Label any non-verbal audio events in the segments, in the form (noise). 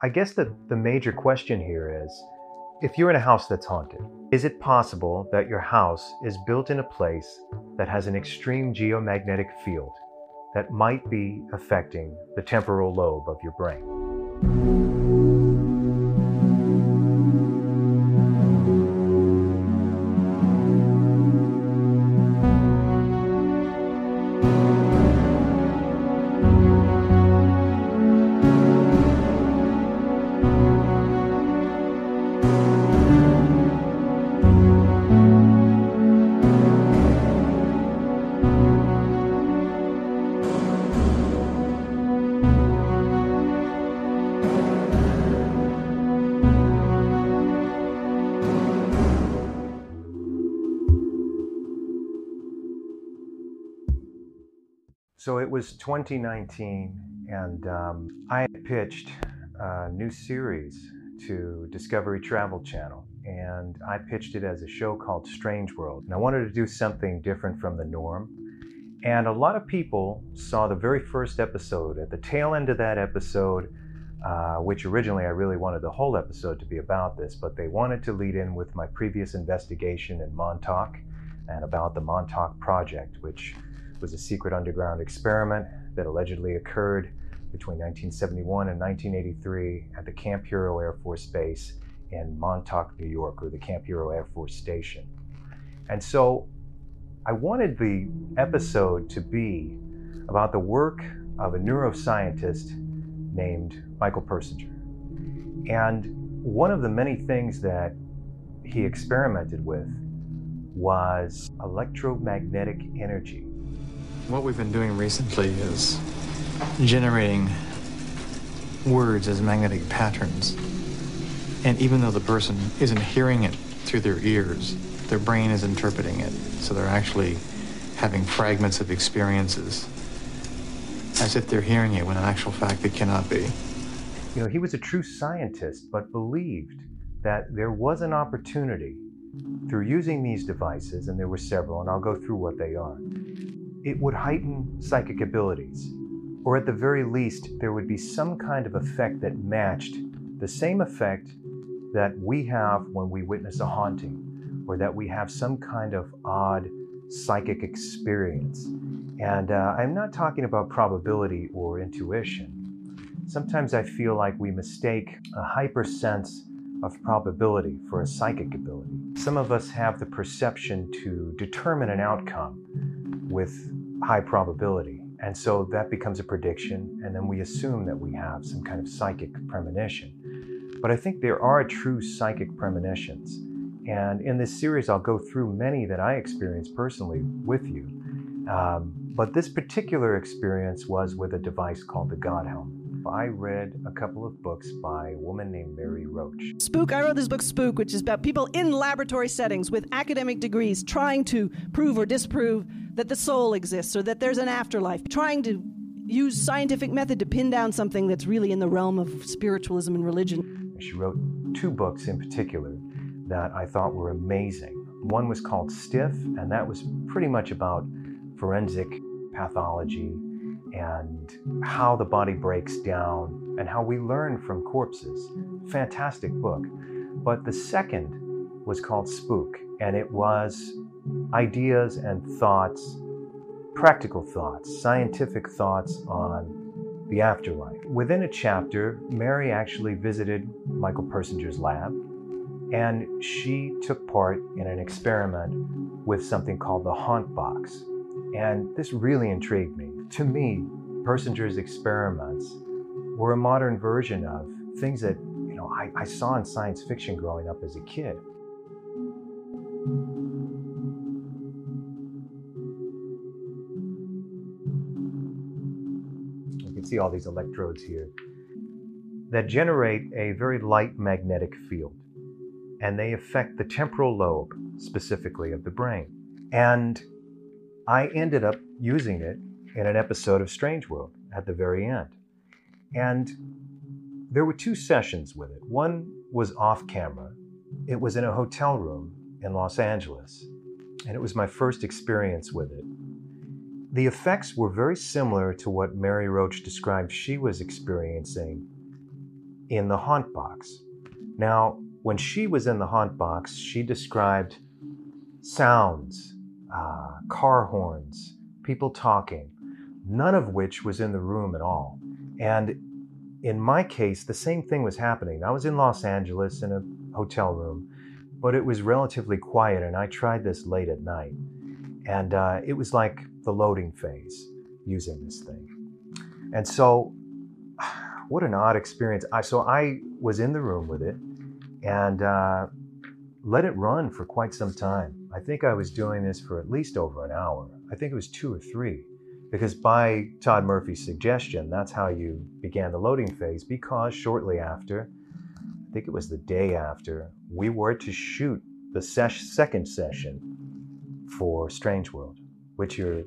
I guess the, the major question here is if you're in a house that's haunted, is it possible that your house is built in a place that has an extreme geomagnetic field that might be affecting the temporal lobe of your brain? So it was 2019, and um, I pitched a new series to Discovery Travel Channel. And I pitched it as a show called Strange World. And I wanted to do something different from the norm. And a lot of people saw the very first episode. At the tail end of that episode, uh, which originally I really wanted the whole episode to be about this, but they wanted to lead in with my previous investigation in Montauk and about the Montauk Project, which was a secret underground experiment that allegedly occurred between 1971 and 1983 at the Camp Hero Air Force Base in Montauk, New York, or the Camp Hero Air Force Station. And so I wanted the episode to be about the work of a neuroscientist named Michael Persinger. And one of the many things that he experimented with was electromagnetic energy what we've been doing recently is generating words as magnetic patterns. And even though the person isn't hearing it through their ears, their brain is interpreting it. So they're actually having fragments of experiences as if they're hearing it when in actual fact they cannot be. You know, he was a true scientist, but believed that there was an opportunity through using these devices, and there were several, and I'll go through what they are, it would heighten psychic abilities, or at the very least, there would be some kind of effect that matched the same effect that we have when we witness a haunting, or that we have some kind of odd psychic experience. And uh, I'm not talking about probability or intuition. Sometimes I feel like we mistake a hyper sense of probability for a psychic ability. Some of us have the perception to determine an outcome with high probability. And so that becomes a prediction, and then we assume that we have some kind of psychic premonition. But I think there are true psychic premonitions. And in this series, I'll go through many that I experienced personally with you. Um, but this particular experience was with a device called the God Godhelm. I read a couple of books by a woman named Mary Roach. Spook, I wrote this book, Spook, which is about people in laboratory settings with academic degrees trying to prove or disprove that the soul exists or that there's an afterlife, trying to use scientific method to pin down something that's really in the realm of spiritualism and religion. She wrote two books in particular that I thought were amazing. One was called Stiff, and that was pretty much about forensic pathology and how the body breaks down and how we learn from corpses. Fantastic book. But the second was called Spook, and it was ideas and thoughts, practical thoughts, scientific thoughts on the afterlife. Within a chapter, Mary actually visited Michael Persinger's lab and she took part in an experiment with something called the Haunt Box. And this really intrigued me. To me, Persinger's experiments were a modern version of things that you know I, I saw in science fiction growing up as a kid. You can see all these electrodes here that generate a very light magnetic field, and they affect the temporal lobe specifically of the brain. And I ended up using it in an episode of Strange World at the very end. And there were two sessions with it. One was off camera, it was in a hotel room in Los Angeles, and it was my first experience with it. The effects were very similar to what Mary Roach described she was experiencing in the haunt box. Now, when she was in the haunt box, she described sounds, uh, car horns, people talking, none of which was in the room at all. And in my case, the same thing was happening. I was in Los Angeles in a hotel room, but it was relatively quiet, and I tried this late at night. And uh, it was like the loading phase using this thing. And so, (sighs) what an odd experience. I, so I was in the room with it and uh, let it run for quite some time. I think I was doing this for at least over an hour. I think it was two or three. Because by Todd Murphy's suggestion, that's how you began the loading phase. Because shortly after, I think it was the day after, we were to shoot the second session for Strange World, which you're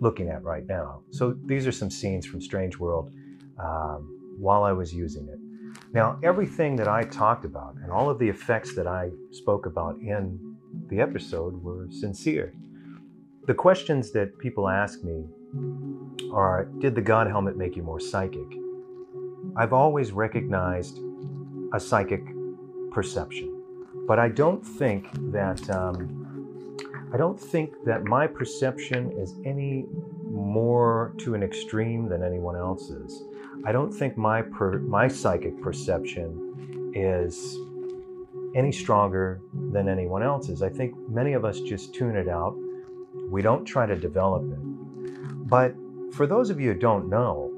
looking at right now. So these are some scenes from Strange World um, while I was using it. Now, everything that I talked about and all of the effects that I spoke about in the episode were sincere. The questions that people ask me are Did the God helmet make you more psychic? I've always recognized a psychic perception, but I don't think that. Um, I don't think that my perception is any more to an extreme than anyone else's. I don't think my per, my psychic perception is any stronger than anyone else's. I think many of us just tune it out. We don't try to develop it. But for those of you who don't know,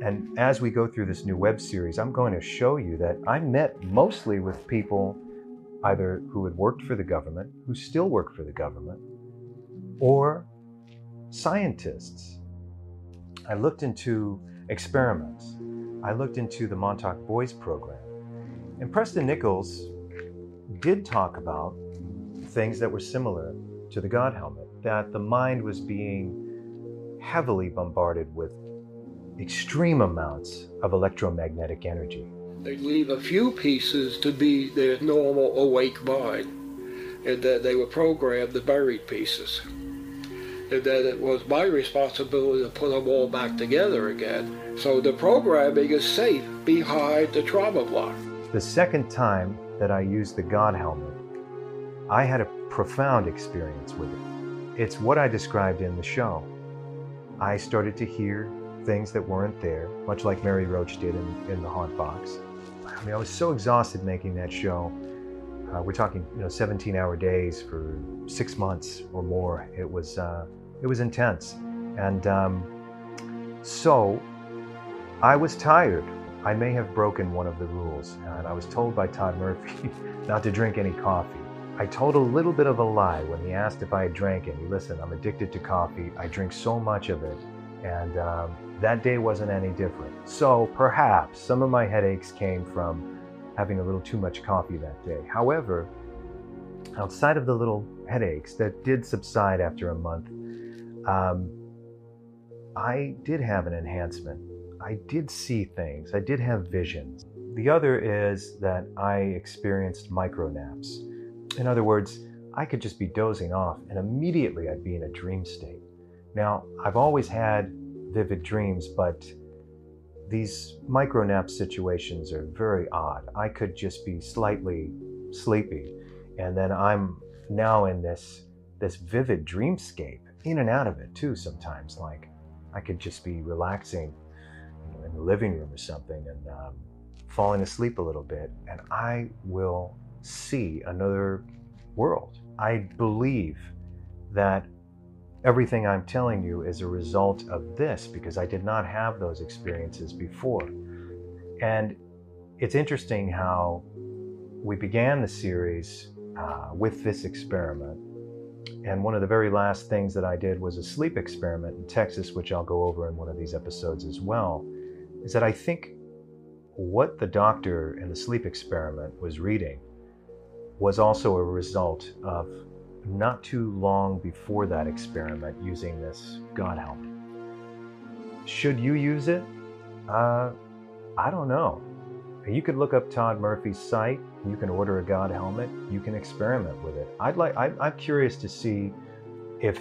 and as we go through this new web series, I'm going to show you that I met mostly with people either who had worked for the government, who still work for the government, or scientists. I looked into experiments. I looked into the Montauk Boys program. And Preston Nichols did talk about things that were similar to the God helmet, that the mind was being heavily bombarded with extreme amounts of electromagnetic energy. They leave a few pieces to be their normal awake mind, and that they were programmed the buried pieces. And then it was my responsibility to put them all back together again. So the programming is safe behind the trauma block. The second time that I used the God helmet, I had a profound experience with it. It's what I described in the show. I started to hear things that weren't there, much like Mary Roach did in, in the haunt box. I mean, I was so exhausted making that show. Uh, we're talking, you know, 17-hour days for six months or more. It was, uh, it was intense, and um, so I was tired. I may have broken one of the rules, and I was told by Todd Murphy (laughs) not to drink any coffee. I told a little bit of a lie when he asked if I had drank any. Listen, I'm addicted to coffee. I drink so much of it, and um, that day wasn't any different. So perhaps some of my headaches came from having a little too much coffee that day. However, outside of the little headaches that did subside after a month, um, I did have an enhancement. I did see things. I did have visions. The other is that I experienced micro naps. In other words, I could just be dozing off and immediately I'd be in a dream state. Now, I've always had vivid dreams, but these micro nap situations are very odd. I could just be slightly sleepy, and then I'm now in this this vivid dreamscape, in and out of it too. Sometimes, like I could just be relaxing in the living room or something, and um, falling asleep a little bit, and I will see another world. I believe that everything I'm telling you is a result of this because I did not have those experiences before. And it's interesting how we began the series uh, with this experiment. And one of the very last things that I did was a sleep experiment in Texas, which I'll go over in one of these episodes as well. Is that I think what the doctor in the sleep experiment was reading was also a result of not too long before that experiment using this God helmet. Should you use it? Uh, I don't know. You could look up Todd Murphy's site. You can order a God helmet. You can experiment with it. I'd like. I, I'm curious to see if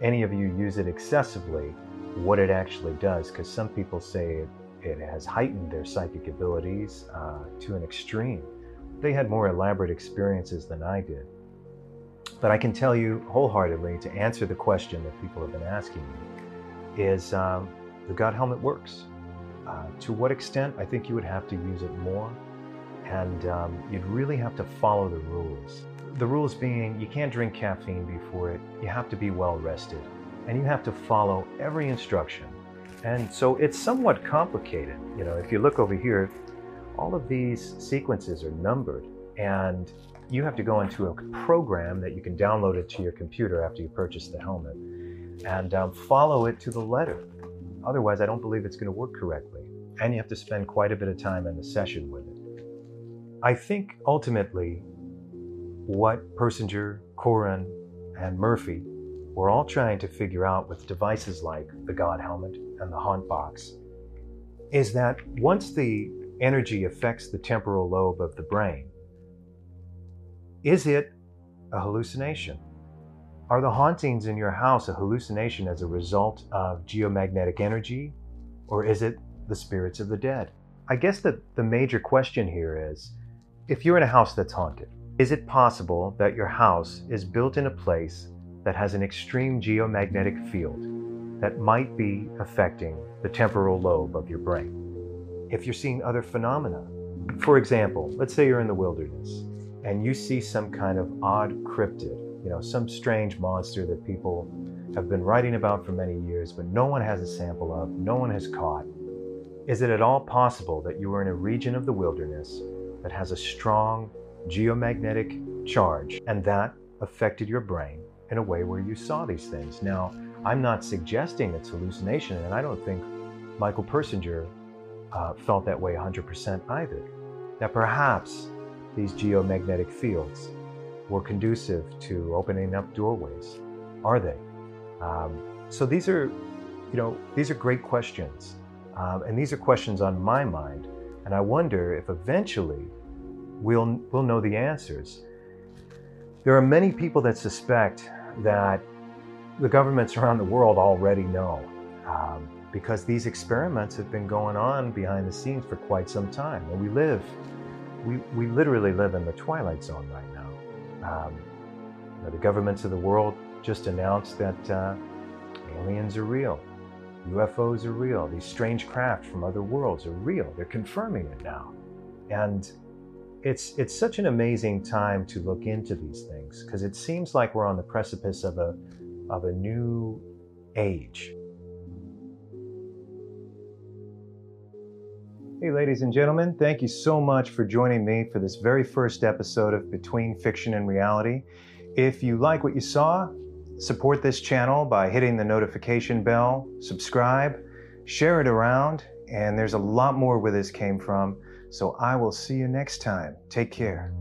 any of you use it excessively, what it actually does. Because some people say it, it has heightened their psychic abilities uh, to an extreme. They had more elaborate experiences than I did. But I can tell you wholeheartedly to answer the question that people have been asking me is um, the God helmet works. Uh, to what extent? I think you would have to use it more, and um, you'd really have to follow the rules. The rules being you can't drink caffeine before it, you have to be well rested, and you have to follow every instruction. And so it's somewhat complicated. You know, if you look over here, all of these sequences are numbered, and you have to go into a program that you can download it to your computer after you purchase the helmet and um, follow it to the letter. Otherwise, I don't believe it's going to work correctly. And you have to spend quite a bit of time in the session with it. I think ultimately, what Persinger, Koren, and Murphy were all trying to figure out with devices like the God helmet and the Haunt box is that once the energy affects the temporal lobe of the brain, is it a hallucination? Are the hauntings in your house a hallucination as a result of geomagnetic energy, or is it the spirits of the dead? I guess that the major question here is if you're in a house that's haunted, is it possible that your house is built in a place that has an extreme geomagnetic field that might be affecting the temporal lobe of your brain? If you're seeing other phenomena, for example, let's say you're in the wilderness and you see some kind of odd cryptid, you know, some strange monster that people have been writing about for many years, but no one has a sample of, no one has caught, is it at all possible that you are in a region of the wilderness that has a strong geomagnetic charge and that affected your brain in a way where you saw these things? Now, I'm not suggesting it's hallucination, and I don't think Michael Persinger uh, felt that way 100% either. That perhaps these geomagnetic fields were conducive to opening up doorways? Are they? Um, so these are, you know, these are great questions, um, and these are questions on my mind, and I wonder if eventually we'll we'll know the answers. There are many people that suspect that the governments around the world already know, um, because these experiments have been going on behind the scenes for quite some time, and we live we, we literally live in the twilight zone right now. Um, you know, the governments of the world just announced that uh, aliens are real, UFOs are real, these strange craft from other worlds are real. They're confirming it now. And it's, it's such an amazing time to look into these things because it seems like we're on the precipice of a, of a new age. Hey, ladies and gentlemen, thank you so much for joining me for this very first episode of Between Fiction and Reality. If you like what you saw, support this channel by hitting the notification bell, subscribe, share it around, and there's a lot more where this came from. So I will see you next time. Take care.